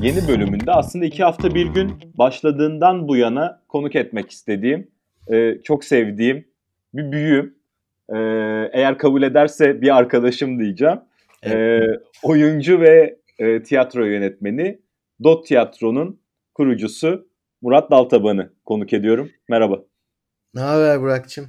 yeni bölümünde aslında iki hafta bir gün başladığından bu yana konuk etmek istediğim, e, çok sevdiğim bir büyüğüm. E, eğer kabul ederse bir arkadaşım diyeceğim. E, oyuncu ve e, tiyatro yönetmeni Dot Tiyatro'nun kurucusu Murat Daltaban'ı konuk ediyorum. Merhaba. Ne haber Burak'cığım?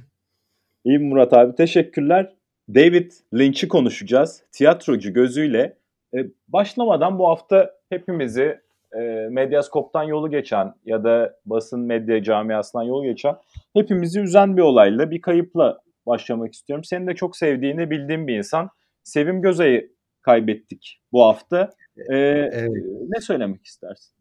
İyiyim Murat abi teşekkürler. David Lynch'i konuşacağız. Tiyatrocu gözüyle e, başlamadan bu hafta hepimizi e, Medyaskop'tan yolu geçen ya da basın medya camiasından yolu geçen hepimizi üzen bir olayla, bir kayıpla başlamak istiyorum. Senin de çok sevdiğini bildiğim bir insan. Sevim Gözay'ı kaybettik bu hafta. E, evet. Ne söylemek istersin?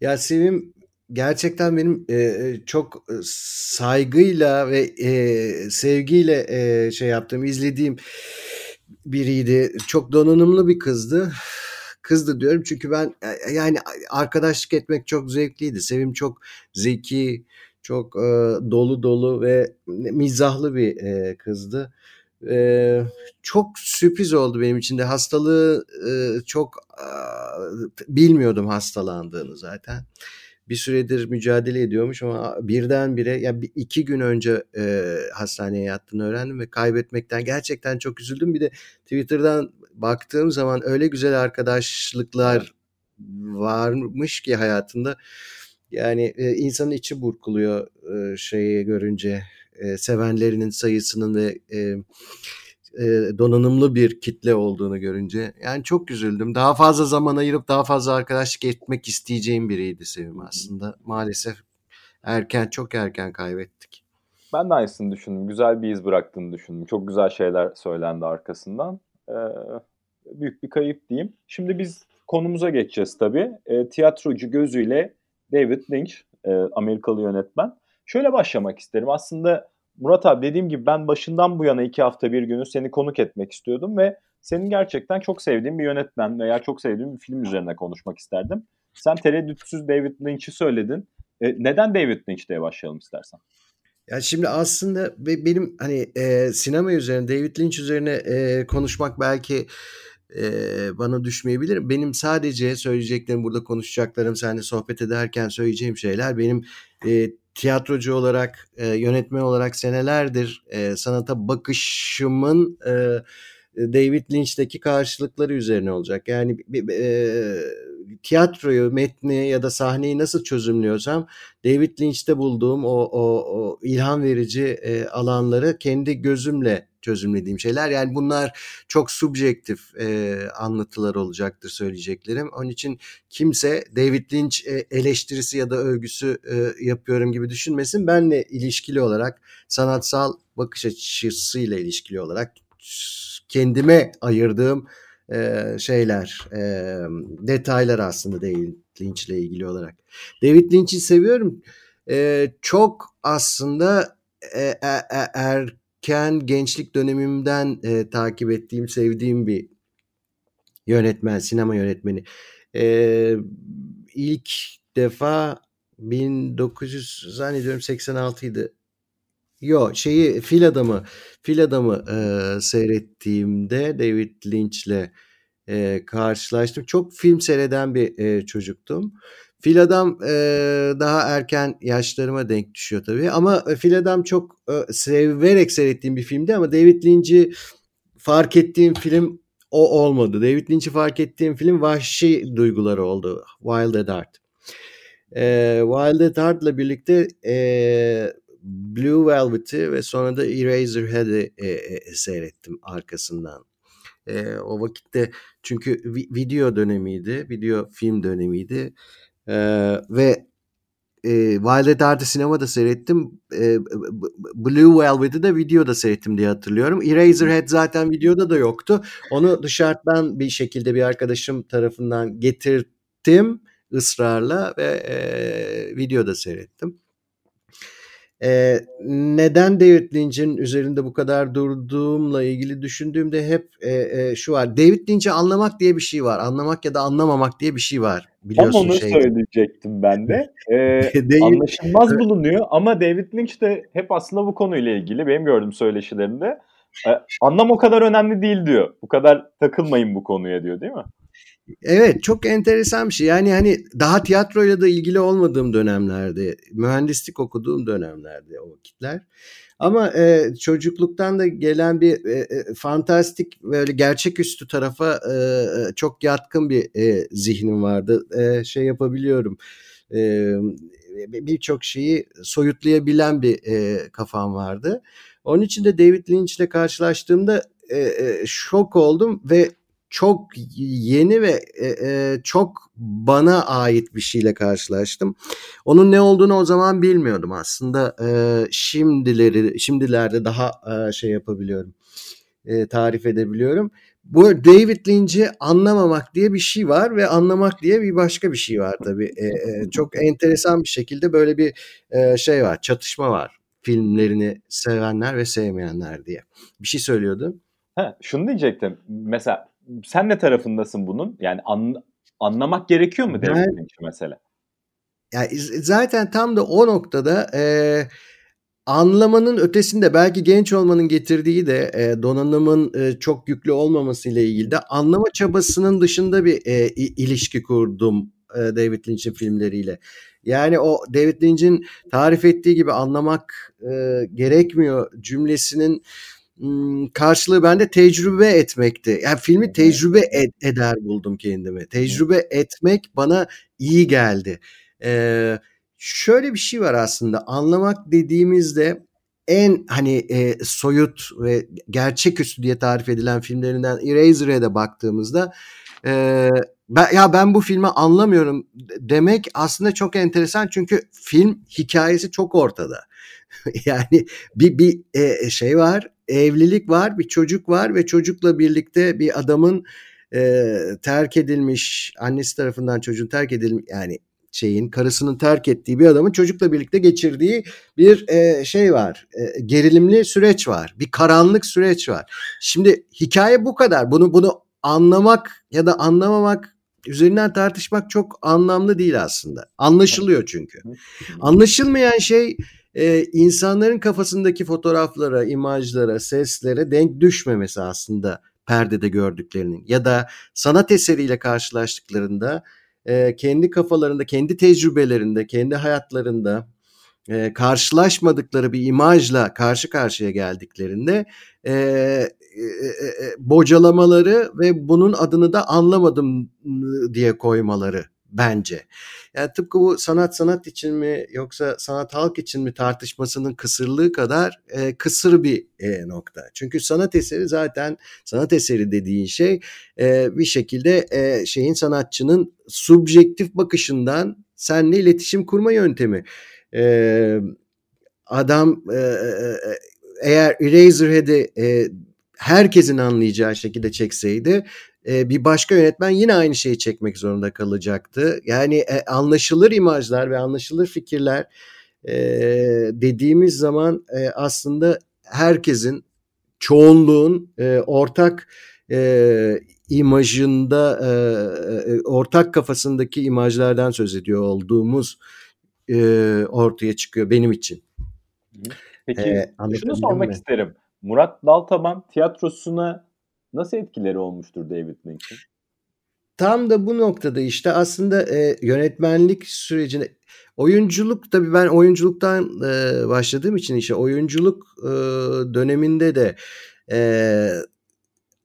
Ya Sevim gerçekten benim e, çok saygıyla ve e, sevgiyle e, şey yaptığım, izlediğim biriydi. Çok donanımlı bir kızdı. Kızdı diyorum çünkü ben yani arkadaşlık etmek çok zevkliydi. Sevim çok zeki, çok e, dolu dolu ve mizahlı bir e, kızdı. E, çok sürpriz oldu benim için de hastalığı e, çok e, bilmiyordum hastalandığını zaten bir süredir mücadele ediyormuş ama birdenbire ya yani iki gün önce e, hastaneye yattığını öğrendim ve kaybetmekten gerçekten çok üzüldüm. Bir de Twitter'dan baktığım zaman öyle güzel arkadaşlıklar varmış ki hayatında. Yani e, insanın içi burkuluyor e, şeyi görünce e, sevenlerinin sayısının ve e, e, donanımlı bir kitle olduğunu görünce yani çok üzüldüm. Daha fazla zaman ayırıp daha fazla arkadaşlık etmek isteyeceğim biriydi Sevim aslında. Maalesef erken çok erken kaybettik. Ben de aynısını düşündüm. Güzel bir iz bıraktığını düşündüm. Çok güzel şeyler söylendi arkasından. Ee, büyük bir kayıp diyeyim. Şimdi biz konumuza geçeceğiz tabii. E, tiyatrocu gözüyle David Lynch, e, Amerikalı yönetmen. Şöyle başlamak isterim. Aslında Murat abi dediğim gibi ben başından bu yana iki hafta bir günü seni konuk etmek istiyordum ve senin gerçekten çok sevdiğin bir yönetmen veya çok sevdiğin bir film üzerine konuşmak isterdim. Sen tereddütsüz David Lynch'i söyledin. E, neden David Lynch diye başlayalım istersen? Ya şimdi aslında benim hani e, sinema üzerine David Lynch üzerine e, konuşmak belki e, bana düşmeyebilir. Benim sadece söyleyeceklerim burada konuşacaklarım seninle sohbet ederken söyleyeceğim şeyler benim e, tiyatrocu olarak, e, yönetmen olarak senelerdir e, sanata bakışımın e, David Lynch'teki karşılıkları üzerine olacak. Yani e, tiyatroyu, metni ya da sahneyi nasıl çözümlüyorsam David Lynch'te bulduğum o, o, o ilham verici e, alanları kendi gözümle çözümlediğim şeyler. Yani bunlar çok subjektif e, anlatılar olacaktır söyleyeceklerim. Onun için kimse David Lynch e, eleştirisi ya da övgüsü e, yapıyorum gibi düşünmesin. Benle ilişkili olarak sanatsal bakış açısıyla ilişkili olarak kendime ayırdığım e, şeyler, e, detaylar aslında David Lynch ile ilgili olarak. David Lynch'i seviyorum. E, çok aslında e, e, e erken gençlik dönemimden e, takip ettiğim, sevdiğim bir yönetmen, sinema yönetmeni. E, ilk defa 1900 zannediyorum 86 idi. Yo şeyi Fil Adamı Fil Adamı e, seyrettiğimde David Lynch'le e, karşılaştım. Çok film seyreden bir e, çocuktum. Fil Adam e, daha erken yaşlarıma denk düşüyor tabii. Ama Fil Adam çok e, severek seyrettiğim bir filmdi ama David Lynch'i fark ettiğim film o olmadı. David Lynch'i fark ettiğim film Vahşi Duyguları oldu. Wild at Heart. E, Wild at Heart'la birlikte e, Blue Velvet'i ve sonra da Eraserhead'i e, e, seyrettim arkasından. E, o vakitte çünkü vi- video dönemiydi, video film dönemiydi e, ve e, Violet Art'ı sinemada seyrettim. E, Blue Velvet'i de videoda seyrettim diye hatırlıyorum. Eraserhead zaten videoda da yoktu. Onu dışarıdan bir şekilde bir arkadaşım tarafından getirdim ısrarla ve e, videoda seyrettim. E, neden David Lynch'in üzerinde bu kadar durduğumla ilgili düşündüğümde hep e, e, şu var. David Lynch'i anlamak diye bir şey var. Anlamak ya da anlamamak diye bir şey var. Biliyorsun Tam onu şeyde. söyleyecektim ben de. Ee, anlaşılmaz bulunuyor ama David Lynch de hep aslında bu konuyla ilgili benim gördüğüm söyleşilerinde e, anlam o kadar önemli değil diyor. Bu kadar takılmayın bu konuya diyor değil mi? Evet çok enteresan bir şey. Yani hani daha tiyatroyla da ilgili olmadığım dönemlerde, mühendislik okuduğum dönemlerde o vakitler. Ama e, çocukluktan da gelen bir e, e, fantastik böyle gerçeküstü tarafa e, e, çok yatkın bir e, zihnim vardı. E, şey yapabiliyorum. E, Birçok şeyi soyutlayabilen bir e, kafam vardı. Onun için de David Lynch ile karşılaştığımda e, e, şok oldum ve çok yeni ve e, e, çok bana ait bir şeyle karşılaştım. Onun ne olduğunu o zaman bilmiyordum aslında. E, şimdileri şimdilerde daha e, şey yapabiliyorum. E, tarif edebiliyorum. Bu David Lynch'i anlamamak diye bir şey var ve anlamak diye bir başka bir şey var tabii. E, e, çok enteresan bir şekilde böyle bir e, şey var, çatışma var. Filmlerini sevenler ve sevmeyenler diye. Bir şey söylüyordun. Ha, şunu diyecektim. Mesela sen ne tarafındasın bunun? Yani an, anlamak gerekiyor mu David Lynch mesela? Yani zaten tam da o noktada e, anlamanın ötesinde belki genç olmanın getirdiği de e, donanımın e, çok yüklü olmaması ile ilgili de anlama çabasının dışında bir e, ilişki kurdum e, David Lynch'in filmleriyle. Yani o David Lynch'in tarif ettiği gibi anlamak e, gerekmiyor cümlesinin karşılığı bende tecrübe etmekti. Yani filmi tecrübe ed- eder buldum kendimi. Tecrübe etmek bana iyi geldi. Ee, şöyle bir şey var aslında anlamak dediğimizde en hani e, soyut ve gerçeküstü diye tarif edilen filmlerinden Eraser'e baktığımızda e, ben, ya ben bu filmi anlamıyorum demek aslında çok enteresan çünkü film hikayesi çok ortada. yani bir bir e, şey var evlilik var, bir çocuk var ve çocukla birlikte bir adamın e, terk edilmiş, annesi tarafından çocuğun terk edilmiş yani şeyin karısının terk ettiği bir adamın çocukla birlikte geçirdiği bir e, şey var. E, gerilimli süreç var. Bir karanlık süreç var. Şimdi hikaye bu kadar. Bunu bunu anlamak ya da anlamamak üzerinden tartışmak çok anlamlı değil aslında. Anlaşılıyor çünkü. Anlaşılmayan şey e, insanların kafasındaki fotoğraflara, imajlara, seslere denk düşmemesi aslında perdede gördüklerinin ya da sanat eseriyle karşılaştıklarında e, kendi kafalarında, kendi tecrübelerinde, kendi hayatlarında e, karşılaşmadıkları bir imajla karşı karşıya geldiklerinde e, e, e, bocalamaları ve bunun adını da anlamadım diye koymaları bence. Yani tıpkı bu sanat sanat için mi yoksa sanat halk için mi tartışmasının kısırlığı kadar e, kısır bir e, nokta. Çünkü sanat eseri zaten sanat eseri dediğin şey e, bir şekilde e, şeyin sanatçının subjektif bakışından seninle iletişim kurma yöntemi. E, adam e, e, e eğer Eraserhead'i e, herkesin anlayacağı şekilde çekseydi e, bir başka yönetmen yine aynı şeyi çekmek zorunda kalacaktı. Yani e, anlaşılır imajlar ve anlaşılır fikirler e, dediğimiz zaman aslında herkesin çoğunluğun ortak imajında ortak kafasındaki imajlardan söz ediyor olduğumuz ortaya çıkıyor benim için. Peki ee, şunu sormak mi? isterim. Murat Daltaban tiyatrosuna Nasıl etkileri olmuştur David Lynch'in? Tam da bu noktada işte aslında e, yönetmenlik sürecinde oyunculuk tabii ben oyunculuktan e, başladığım için işte oyunculuk e, döneminde de e,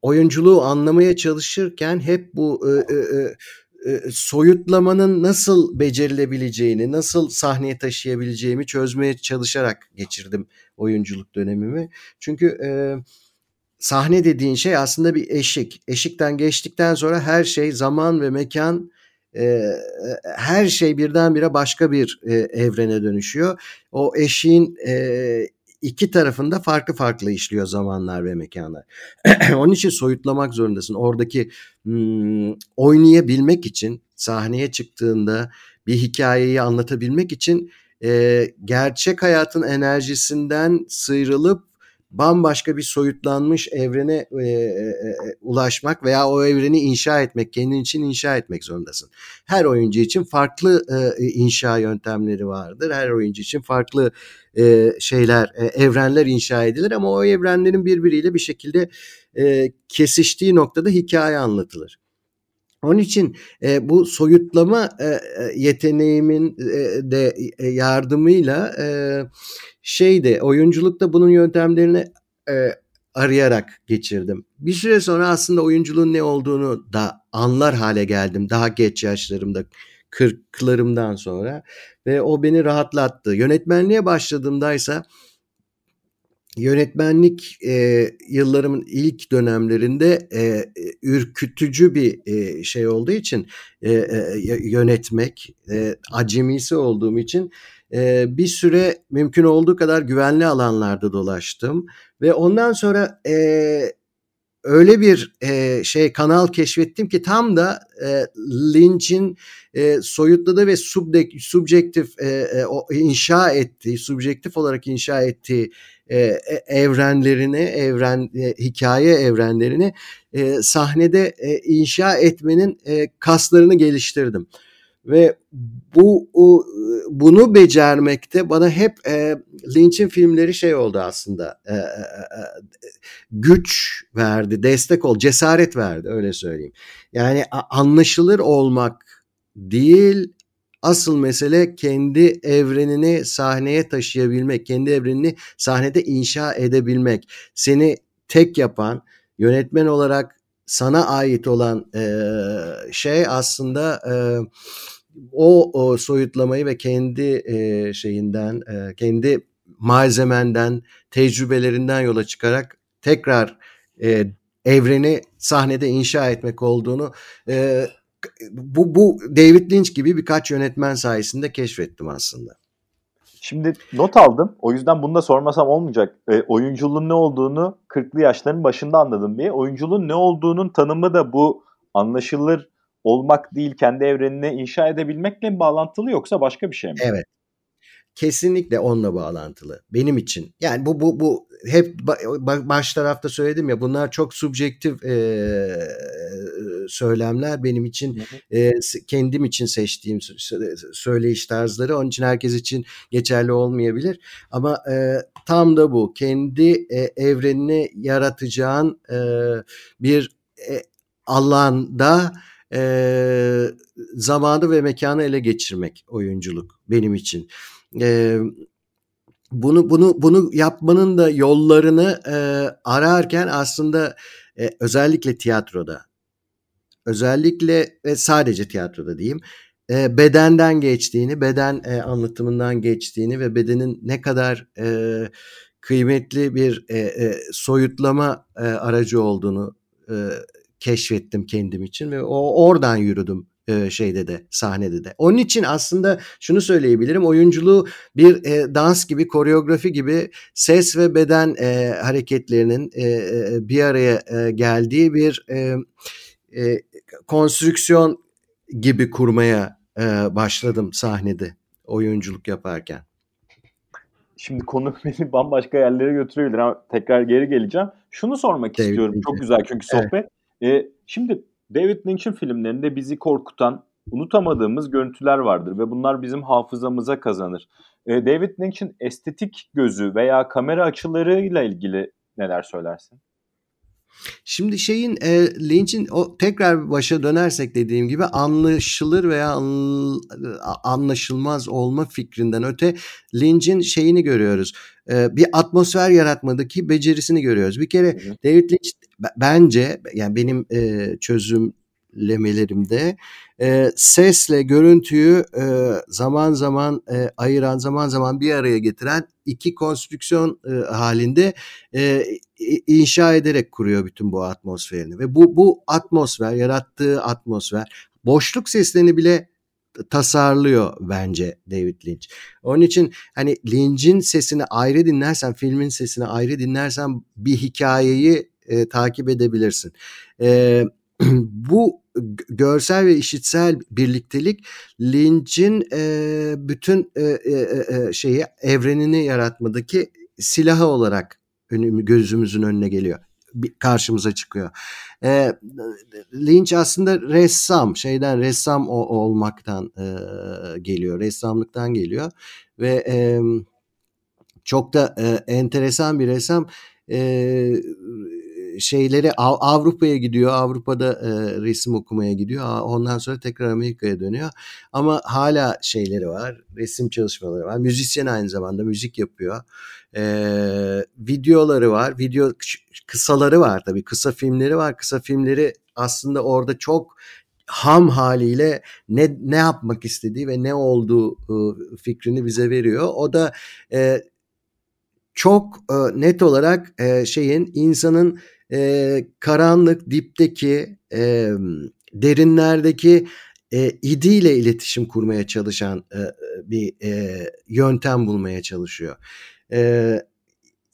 oyunculuğu anlamaya çalışırken hep bu e, e, e soyutlamanın nasıl becerilebileceğini, nasıl sahneye taşıyabileceğimi çözmeye çalışarak geçirdim oyunculuk dönemimi. Çünkü e, sahne dediğin şey aslında bir eşik. Eşikten geçtikten sonra her şey zaman ve mekan e, her şey birdenbire başka bir e, evrene dönüşüyor. O eşiğin e, iki tarafında farklı farklı işliyor zamanlar ve mekanlar. Onun için soyutlamak zorundasın. Oradaki hmm, oynayabilmek için sahneye çıktığında bir hikayeyi anlatabilmek için e, gerçek hayatın enerjisinden sıyrılıp bambaşka bir soyutlanmış evrene e, e, e, ulaşmak veya o evreni inşa etmek, kendin için inşa etmek zorundasın. Her oyuncu için farklı e, inşa yöntemleri vardır. Her oyuncu için farklı e, şeyler, e, evrenler inşa edilir ama o evrenlerin birbiriyle bir şekilde e, kesiştiği noktada hikaye anlatılır. Onun için e, bu soyutlama e, e yeteneğimin e, de e, yardımıyla e, şeyde oyunculukta bunun yöntemlerini e, arayarak geçirdim. Bir süre sonra aslında oyunculuğun ne olduğunu da anlar hale geldim. Daha geç yaşlarımda, kırklarımdan sonra ve o beni rahatlattı. Yönetmenliğe başladığımdaysa ise yönetmenlik e, yıllarımın ilk dönemlerinde e, ürkütücü bir e, şey olduğu için e, e, yönetmek, e, acemisi olduğum için e, bir süre mümkün olduğu kadar güvenli alanlarda dolaştım ve ondan sonra e, öyle bir e, şey kanal keşfettim ki tam da e, Lynch'in e, soyutladığı ve subjektif e, e, inşa ettiği, subjektif olarak inşa ettiği e, e, evrenlerini, evren e, hikaye evrenlerini e, sahnede e, inşa etmenin e, kaslarını geliştirdim. Ve bu o, bunu becermekte bana hep e, Lynch'in filmleri şey oldu aslında. E, e, e, güç verdi, destek ol, cesaret verdi öyle söyleyeyim. Yani anlaşılır olmak değil Asıl mesele kendi evrenini sahneye taşıyabilmek, kendi evrenini sahnede inşa edebilmek. Seni tek yapan, yönetmen olarak sana ait olan e, şey aslında e, o, o soyutlamayı ve kendi e, şeyinden, e, kendi malzemenden, tecrübelerinden yola çıkarak tekrar e, evreni sahnede inşa etmek olduğunu e, bu, bu David Lynch gibi birkaç yönetmen sayesinde keşfettim aslında. Şimdi not aldım. O yüzden bunu da sormasam olmayacak. E, oyunculuğun ne olduğunu 40'lı yaşların başında anladım diye. Oyunculuğun ne olduğunun tanımı da bu anlaşılır olmak değil, kendi evrenini inşa edebilmekle mi bağlantılı yoksa başka bir şey mi? Evet kesinlikle onunla bağlantılı benim için. Yani bu bu bu hep baş tarafta söyledim ya bunlar çok subjektif e, söylemler benim için e, kendim için seçtiğim söyleyiş tarzları. Onun için herkes için geçerli olmayabilir. Ama e, tam da bu. Kendi e, evrenini yaratacağın e, bir e, alanda e, zamanı ve mekanı ele geçirmek oyunculuk benim için. E, bunu bunu bunu yapmanın da yollarını e, ararken aslında e, özellikle tiyatroda özellikle ve sadece tiyatroda diyeyim e, bedenden geçtiğini beden e, anlatımından geçtiğini ve bedenin ne kadar e, kıymetli bir e, e, soyutlama e, aracı olduğunu e, keşfettim kendim için ve o oradan yürüdüm e, şeyde de sahnede de. Onun için aslında şunu söyleyebilirim oyunculuğu bir e, dans gibi koreografi gibi ses ve beden e, hareketlerinin e, e, bir araya e, geldiği bir e, e, konstrüksiyon gibi kurmaya e, başladım sahnede oyunculuk yaparken. Şimdi konu beni bambaşka yerlere götürebilir ama tekrar geri geleceğim. Şunu sormak David istiyorum. Çok güzel çünkü sohbet. Evet. E, şimdi David Lynch'in filmlerinde bizi korkutan, unutamadığımız görüntüler vardır ve bunlar bizim hafızamıza kazanır. E, David Lynch'in estetik gözü veya kamera açılarıyla ilgili neler söylersin? Şimdi şeyin e, Lynch'in o tekrar başa dönersek dediğim gibi anlaşılır veya anlaşılmaz olma fikrinden öte Lynch'in şeyini görüyoruz. E, bir atmosfer yaratmadaki becerisini görüyoruz. Bir kere. David Lynch bence yani benim e, çözümlemelerimde e, sesle görüntüyü e, zaman zaman e, ayıran zaman zaman bir araya getiren iki konstrüksiyon e, halinde e, inşa ederek kuruyor bütün bu atmosferini ve bu bu atmosfer yarattığı atmosfer boşluk seslerini bile tasarlıyor bence David Lynch. Onun için hani Lynch'in sesini ayrı dinlersen, filmin sesini ayrı dinlersen bir hikayeyi e, takip edebilirsin. E, bu görsel ve işitsel birliktelik Lynch'in e, bütün e, e, e, şeyi evrenini yaratmadaki silahı olarak gözümüzün önüne geliyor karşımıza çıkıyor. E, Lynch aslında ressam, şeyden ressam o, olmaktan e, geliyor, ressamlıktan geliyor ve e, çok da e, enteresan bir ressam. E, şeyleri Avrupa'ya gidiyor. Avrupa'da e, resim okumaya gidiyor. Ondan sonra tekrar Amerika'ya dönüyor. Ama hala şeyleri var. Resim çalışmaları var. Müzisyen aynı zamanda müzik yapıyor. E, videoları var. Video kısaları var tabii. Kısa filmleri var. Kısa filmleri aslında orada çok ham haliyle ne ne yapmak istediği ve ne olduğu e, fikrini bize veriyor. O da e, çok e, net olarak e, şeyin insanın e, karanlık dipteki e, derinlerdeki e, idiyle iletişim kurmaya çalışan e, bir e, yöntem bulmaya çalışıyor. E,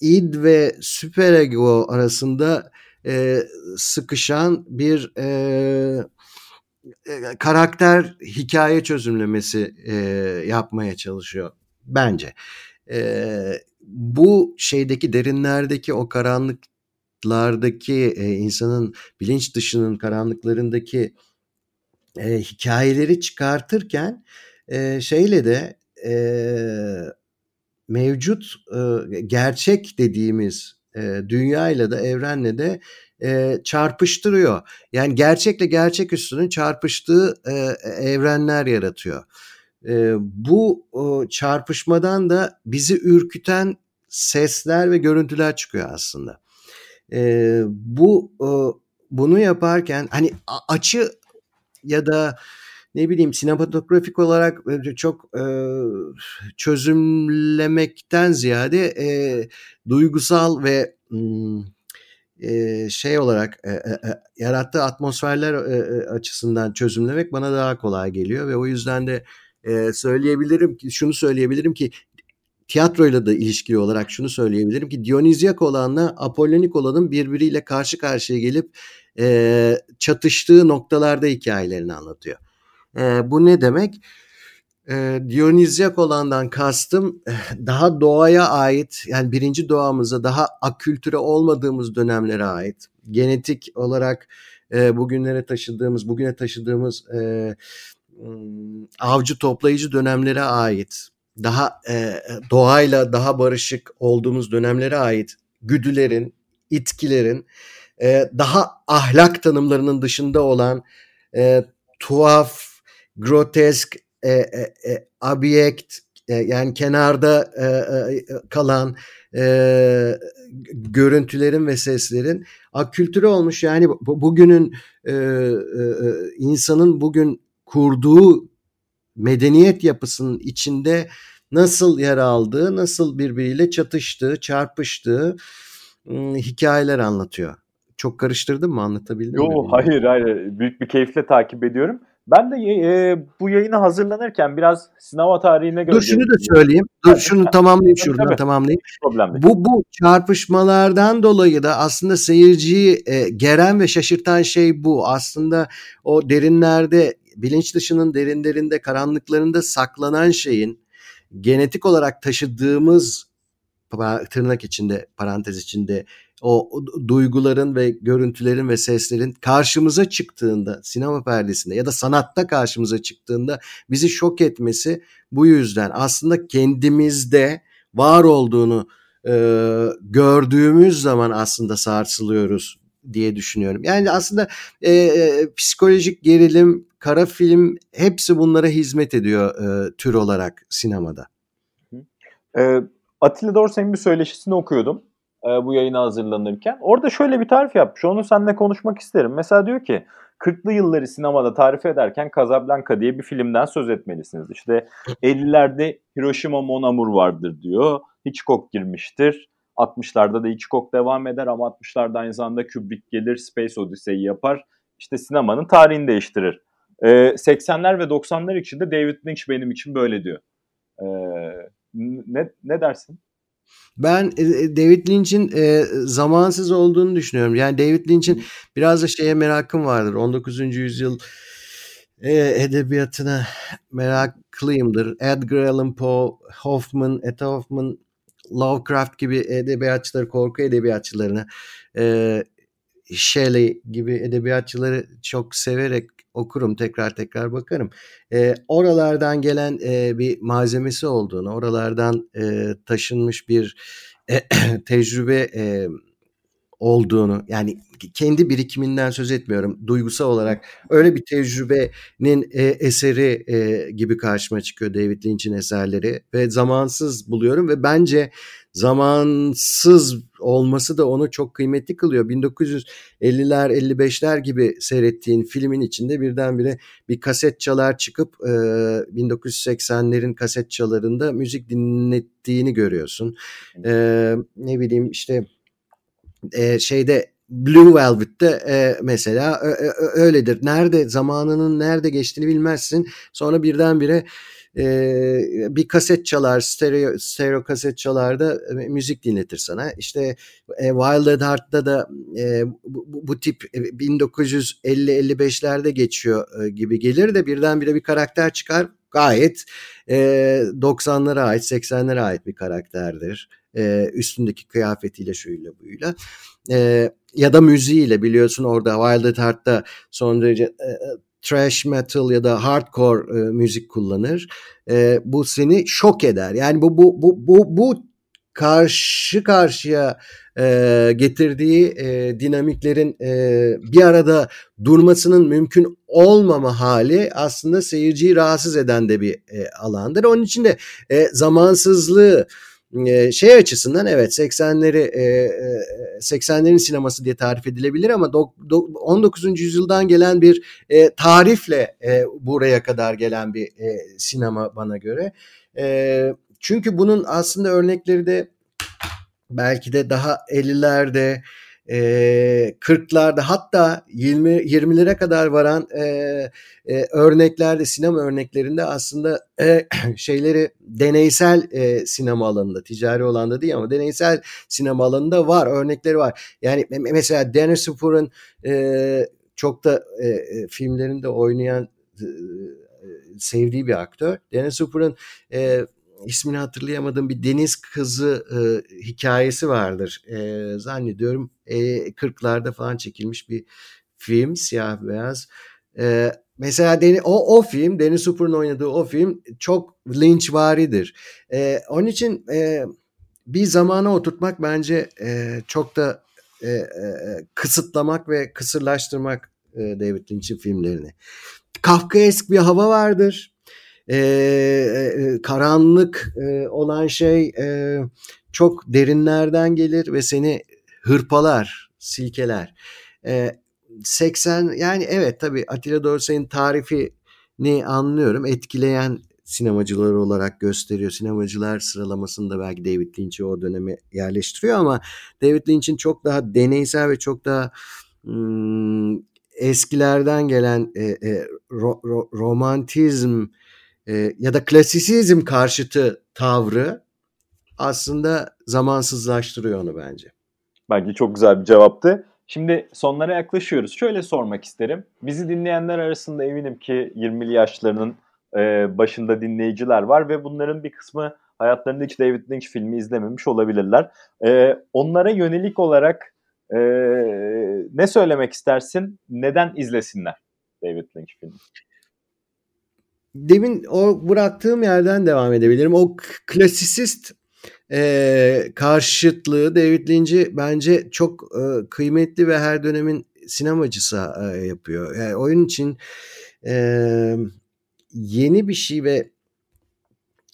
id ve süperego arasında e, sıkışan bir e, karakter hikaye çözümlemesi e, yapmaya çalışıyor bence. E, bu şeydeki derinlerdeki o karanlık karanlıklardaki e, insanın bilinç dışının karanlıklarındaki e, hikayeleri çıkartırken e, şeyle de e, mevcut e, gerçek dediğimiz e, dünyayla da evrenle de e, çarpıştırıyor. Yani gerçekle gerçek üstünün çarpıştığı e, evrenler yaratıyor. E, bu o, çarpışmadan da bizi ürküten sesler ve görüntüler çıkıyor aslında. E, bu e, bunu yaparken hani açı ya da ne bileyim sinematografik olarak çok e, çözümlemekten ziyade e, duygusal ve e, şey olarak e, e, yarattığı atmosferler e, açısından çözümlemek bana daha kolay geliyor ve o yüzden de e, söyleyebilirim ki şunu söyleyebilirim ki tiyatroyla da ilişkili olarak şunu söyleyebilirim ki Dionizyak olanla Apollonik olanın birbiriyle karşı karşıya gelip e, çatıştığı noktalarda hikayelerini anlatıyor. E, bu ne demek? E, Dionizyak olandan kastım daha doğaya ait yani birinci doğamıza daha akültüre olmadığımız dönemlere ait genetik olarak e, bugünlere taşıdığımız bugüne taşıdığımız e, avcı toplayıcı dönemlere ait daha e, doğayla daha barışık olduğumuz dönemlere ait güdülerin, itkilerin e, daha ahlak tanımlarının dışında olan e, tuhaf, grotesk, e, e, e, abiyekt e, yani kenarda e, e, kalan e, görüntülerin ve seslerin akültürü olmuş. Yani bugünün e, e, insanın bugün kurduğu medeniyet yapısının içinde nasıl yer aldığı, nasıl birbiriyle çatıştığı, çarpıştığı hikayeler anlatıyor. Çok karıştırdım mı anlatabildim Yo, mi? Yok hayır hayır büyük bir keyifle takip ediyorum. Ben de e, bu yayını hazırlanırken biraz sinema tarihine göre... Dur şunu da söyleyeyim. Dur şunu tamamlayayım şuradan tabii. tamamlayayım. Bu, bu çarpışmalardan dolayı da aslında seyirciyi e, geren ve şaşırtan şey bu. Aslında o derinlerde bilinç dışının derinlerinde karanlıklarında saklanan şeyin genetik olarak taşıdığımız tırnak içinde parantez içinde o, duyguların ve görüntülerin ve seslerin karşımıza çıktığında sinema perdesinde ya da sanatta karşımıza çıktığında bizi şok etmesi bu yüzden aslında kendimizde var olduğunu e, gördüğümüz zaman aslında sarsılıyoruz diye düşünüyorum. Yani aslında e, e, psikolojik gerilim, kara film hepsi bunlara hizmet ediyor e, tür olarak sinemada. E, Atilla Dorsey'in bir söyleşisini okuyordum e, bu yayına hazırlanırken. Orada şöyle bir tarif yapmış. Onu seninle konuşmak isterim. Mesela diyor ki 40'lı yılları sinemada tarif ederken Casablanca diye bir filmden söz etmelisiniz. İşte 50'lerde Hiroshima Mon Amour vardır diyor. Hitchcock girmiştir. 60'larda da Hitchcock devam eder ama 60'larda aynı zamanda Kubrick gelir Space Odyssey yapar. İşte sinemanın tarihini değiştirir E, 80'ler ve 90'lar içinde David Lynch benim için böyle diyor. E, ne, ne dersin? Ben e, e, David Lynch'in e, zamansız olduğunu düşünüyorum. Yani David Lynch'in biraz da şeye merakım vardır. 19. yüzyıl e, edebiyatına meraklıyımdır. Edgar Allan Poe, Hoffman, Etta Hoffman, Lovecraft gibi edebiyatçıları, korku edebiyatçılarına e, Shelley gibi edebiyatçıları çok severek okurum tekrar tekrar bakarım. E, oralardan gelen e, bir malzemesi olduğunu, oralardan e, taşınmış bir e, tecrübe e, olduğunu yani kendi birikiminden söz etmiyorum duygusal olarak öyle bir tecrübenin e, eseri e, gibi karşıma çıkıyor David Lynch'in eserleri ve zamansız buluyorum ve bence zamansız olması da onu çok kıymetli kılıyor. 1950'ler 55'ler gibi seyrettiğin filmin içinde birdenbire bir kaset çalar çıkıp e, 1980'lerin kaset çalarında müzik dinlettiğini görüyorsun. E, ne bileyim işte e, şeyde Blue Velvet'te e, mesela ö, ö, öyledir. Nerede zamanının nerede geçtiğini bilmezsin. Sonra birdenbire e, bir kaset çalar, stereo, stereo kaset çalar da e, müzik dinletir sana. İşte e, Wild at Heart'ta da e, bu, bu tip 1950-55'lerde geçiyor e, gibi gelir de birdenbire bir karakter çıkar. Gayet e, 90'lara ait, 80'lere ait bir karakterdir. E, üstündeki kıyafetiyle şuyla buyla. E, ya da müziğiyle biliyorsun orada Wild at Heart'ta son derece e, trash metal ya da hardcore e, müzik kullanır. E, bu seni şok eder. Yani bu bu bu bu, bu karşı karşıya e, getirdiği e, dinamiklerin e, bir arada durmasının mümkün olmama hali aslında seyirciyi rahatsız eden de bir e, alandır. Onun için de e, zamansızlığı şey açısından evet 80'leri 80'lerin sineması diye tarif edilebilir ama 19. yüzyıldan gelen bir tarifle buraya kadar gelen bir sinema bana göre. Çünkü bunun aslında örnekleri de belki de daha 50'lerde e, 40'larda hatta 20 20'lere kadar varan e, e, örneklerde sinema örneklerinde aslında e, şeyleri deneysel e, sinema alanında ticari alanda değil ama deneysel sinema alanında var örnekleri var. Yani mesela Dennis Hooper'ın e, çok da e, filmlerinde oynayan e, sevdiği bir aktör. Dennis Hooper'ın e, ismini hatırlayamadığım bir deniz kızı e, hikayesi vardır. E, zannediyorum e, 40'larda falan çekilmiş bir film siyah beyaz. E, mesela Deni, o, o film Deniz Hooper'ın oynadığı o film çok linçvaridir. E, onun için e, bir zamana oturtmak bence e, çok da e, e, kısıtlamak ve kısırlaştırmak e, David Lynch'in filmlerini. Kafkaesk bir hava vardır e, karanlık e, olan şey e, çok derinlerden gelir ve seni hırpalar, silkeler. E, 80 yani evet tabii Atilla Dorsey'in tarifini anlıyorum. Etkileyen sinemacılar olarak gösteriyor. Sinemacılar sıralamasında belki David Lynch'i o döneme yerleştiriyor ama David Lynch'in çok daha deneysel ve çok daha hmm, eskilerden gelen e, e, ro, ro, romantizm e, ya da klasisizm karşıtı tavrı aslında zamansızlaştırıyor onu bence. Bence çok güzel bir cevaptı. Şimdi sonlara yaklaşıyoruz. Şöyle sormak isterim. Bizi dinleyenler arasında eminim ki 20'li yaşlarının e, başında dinleyiciler var ve bunların bir kısmı hayatlarında hiç David Lynch filmi izlememiş olabilirler. E, onlara yönelik olarak e, ne söylemek istersin? Neden izlesinler David Lynch filmi? Demin o bıraktığım yerden devam edebilirim. O klasisist e, karşıtlığı David Lynch'i bence çok e, kıymetli ve her dönemin sinemacısı e, yapıyor. Yani oyun için e, yeni bir şey ve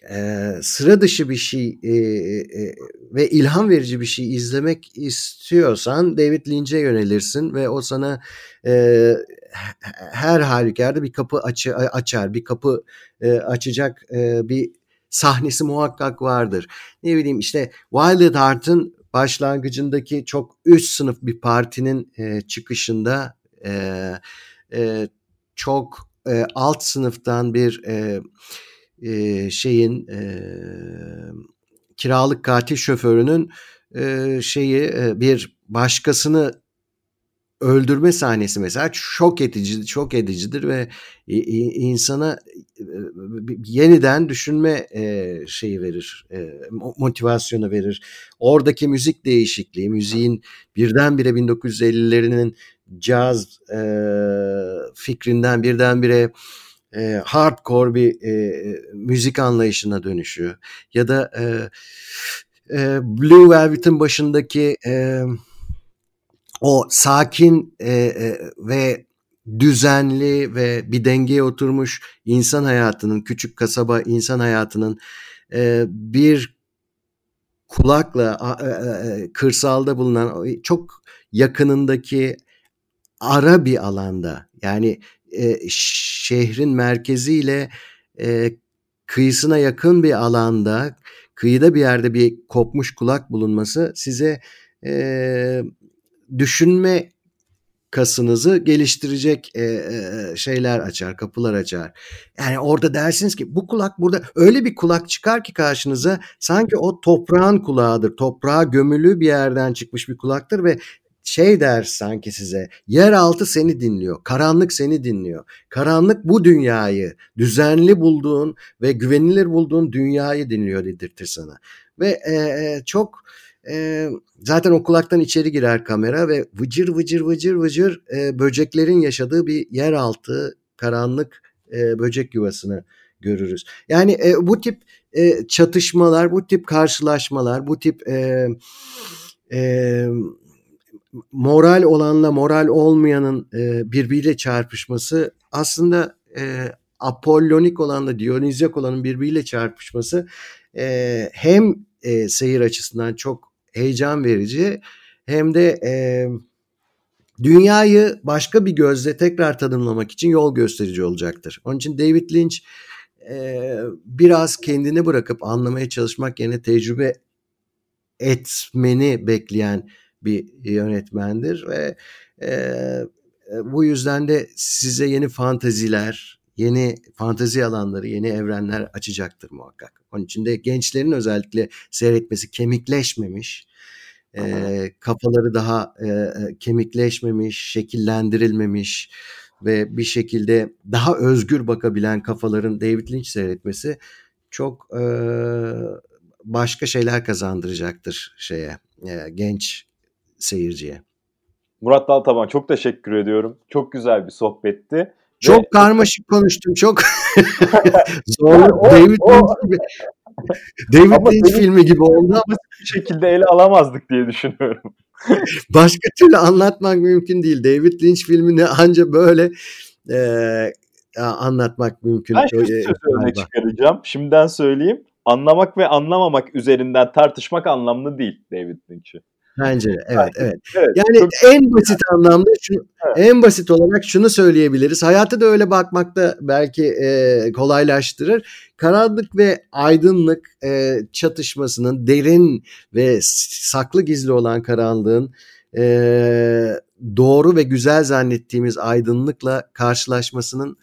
e, sıra dışı bir şey e, e, ve ilham verici bir şey izlemek istiyorsan David Lynch'e yönelirsin ve o sana e, her halükarda bir kapı açı, açar, bir kapı e, açacak e, bir sahnesi muhakkak vardır. Ne bileyim işte Wild Heart'ın başlangıcındaki çok üst sınıf bir partinin e, çıkışında e, e, çok e, alt sınıftan bir e, e, şeyin e, kiralık katil şoförünün e, şeyi e, bir başkasını öldürme sahnesi mesela şok edici, şok edicidir ve insana yeniden düşünme şeyi verir, motivasyonu verir. Oradaki müzik değişikliği, müziğin birdenbire 1950'lerinin caz fikrinden birdenbire hardcore bir müzik anlayışına dönüşü ya da Blue Velvet'in başındaki o sakin e, e, ve düzenli ve bir dengeye oturmuş insan hayatının, küçük kasaba insan hayatının e, bir kulakla e, e, kırsalda bulunan çok yakınındaki ara bir alanda yani e, şehrin merkeziyle e, kıyısına yakın bir alanda kıyıda bir yerde bir kopmuş kulak bulunması size e, düşünme kasınızı geliştirecek e, e, şeyler açar, kapılar açar. Yani orada dersiniz ki bu kulak burada öyle bir kulak çıkar ki karşınıza sanki o toprağın kulağıdır. Toprağa gömülü bir yerden çıkmış bir kulaktır ve şey der sanki size yeraltı seni dinliyor karanlık seni dinliyor karanlık bu dünyayı düzenli bulduğun ve güvenilir bulduğun dünyayı dinliyor dedirtir sana ve e, e çok zaten o kulaktan içeri girer kamera ve vıcır vıcır vıcır vıcır e, böceklerin yaşadığı bir yeraltı karanlık e, böcek yuvasını görürüz. Yani e, bu tip e, çatışmalar, bu tip karşılaşmalar, bu tip e, e, moral olanla moral olmayanın e, birbiriyle çarpışması aslında e, apollonik olanla dionizyak olanın birbiriyle çarpışması e, hem e, seyir açısından çok heyecan verici hem de e, dünyayı başka bir gözle tekrar tanımlamak için yol gösterici olacaktır. Onun için David Lynch e, biraz kendini bırakıp anlamaya çalışmak yerine tecrübe etmeni bekleyen bir yönetmendir ve e, bu yüzden de size yeni fantaziler, yeni fantazi alanları, yeni evrenler açacaktır muhakkak. Onun için de gençlerin özellikle seyretmesi kemikleşmemiş, e, kafaları daha e, kemikleşmemiş, şekillendirilmemiş ve bir şekilde daha özgür bakabilen kafaların David Lynch seyretmesi çok e, başka şeyler kazandıracaktır şeye e, genç seyirciye. Murat Daltaban çok teşekkür ediyorum. Çok güzel bir sohbetti. Çok Ve... karmaşık konuştum. Çok zorlu. David o, Lynch gibi. David Lynch filmi gibi oldu ama bir şekilde ele alamazdık diye düşünüyorum. Başka türlü anlatmak mümkün değil. David Lynch filmini anca böyle e, anlatmak mümkün. Ben şu öne çıkaracağım. Şimdiden söyleyeyim. Anlamak ve anlamamak üzerinden tartışmak anlamlı değil David Lynch'i. Bence evet evet. evet yani çok... en basit anlamda şu evet. en basit olarak şunu söyleyebiliriz. Hayata da öyle bakmak da belki e, kolaylaştırır. Karanlık ve aydınlık e, çatışmasının derin ve saklı gizli olan karanlığın e, doğru ve güzel zannettiğimiz aydınlıkla karşılaşmasının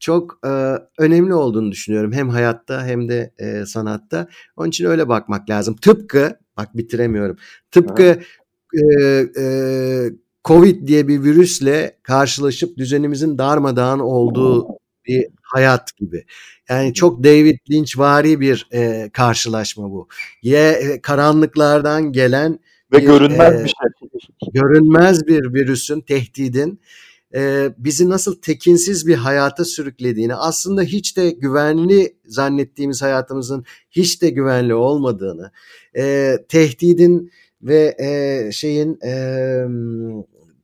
çok e, önemli olduğunu düşünüyorum. Hem hayatta hem de e, sanatta. Onun için öyle bakmak lazım. Tıpkı Bak bitiremiyorum. Tıpkı e, e, Covid diye bir virüsle karşılaşıp düzenimizin darmadağın olduğu bir hayat gibi. Yani çok David Lynch vari bir e, karşılaşma bu. Ye e, karanlıklardan gelen ve bir, görünmez e, bir şey. Görünmez bir virüsün, tehdidin e, bizi nasıl tekinsiz bir hayata sürüklediğini, aslında hiç de güvenli zannettiğimiz hayatımızın hiç de güvenli olmadığını, e, tehdidin ve e, şeyin e,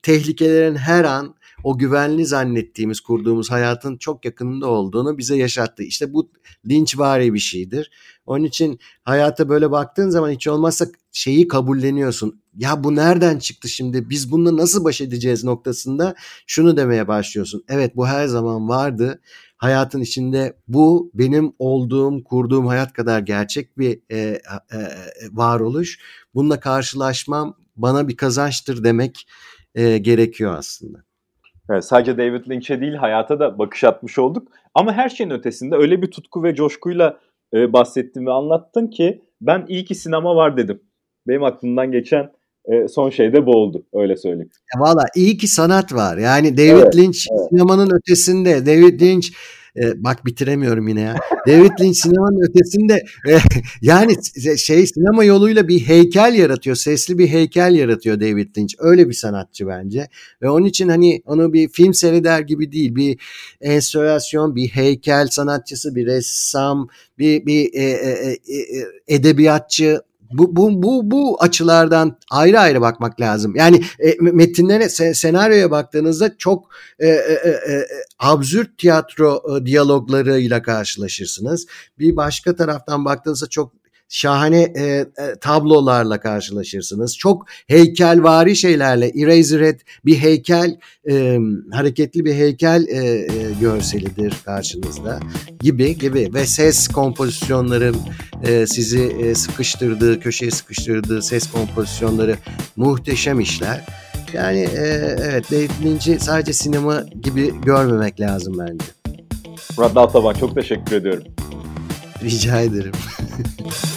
tehlikelerin her an o güvenli zannettiğimiz, kurduğumuz hayatın çok yakınında olduğunu bize yaşattı. İşte bu linçvari bir şeydir. Onun için hayata böyle baktığın zaman hiç olmazsa şeyi kabulleniyorsun. Ya bu nereden çıktı şimdi? Biz bununla nasıl baş edeceğiz noktasında şunu demeye başlıyorsun. Evet bu her zaman vardı. Hayatın içinde bu benim olduğum, kurduğum hayat kadar gerçek bir e, e, e, varoluş. Bununla karşılaşmam bana bir kazançtır demek e, gerekiyor aslında. Evet, sadece David Lynch'e değil hayata da bakış atmış olduk. Ama her şeyin ötesinde öyle bir tutku ve coşkuyla e, bahsettin ve anlattın ki ben iyi ki sinema var dedim. Benim aklımdan geçen e, son şey de bu oldu öyle söyleyeyim. Valla iyi ki sanat var. Yani David evet, Lynch evet. sinemanın ötesinde. David Lynch e, bak bitiremiyorum yine ya. David Lynch sinemanın ötesinde e, yani şey sinema yoluyla bir heykel yaratıyor. Sesli bir heykel yaratıyor David Lynch. Öyle bir sanatçı bence. Ve onun için hani onu bir film seyreder gibi değil. Bir enstalasyonu, bir heykel sanatçısı, bir ressam, bir bir e, e, e, e edebiyatçı bu, bu, bu, bu açılardan ayrı ayrı bakmak lazım. Yani e, metinlere, se, senaryoya baktığınızda çok e, e, e, e absürt tiyatro e, diyaloglarıyla karşılaşırsınız. Bir başka taraftan baktığınızda çok şahane e, e, tablolarla karşılaşırsınız. Çok heykelvari şeylerle Eraserhead bir heykel e, hareketli bir heykel e, e, görselidir karşınızda gibi gibi ve ses kompozisyonları e, sizi e, sıkıştırdığı köşeye sıkıştırdığı ses kompozisyonları muhteşem işler. Yani e, evet David Lynch'i sadece sinema gibi görmemek lazım bence. Murat Daltaban çok teşekkür ediyorum. Rica ederim.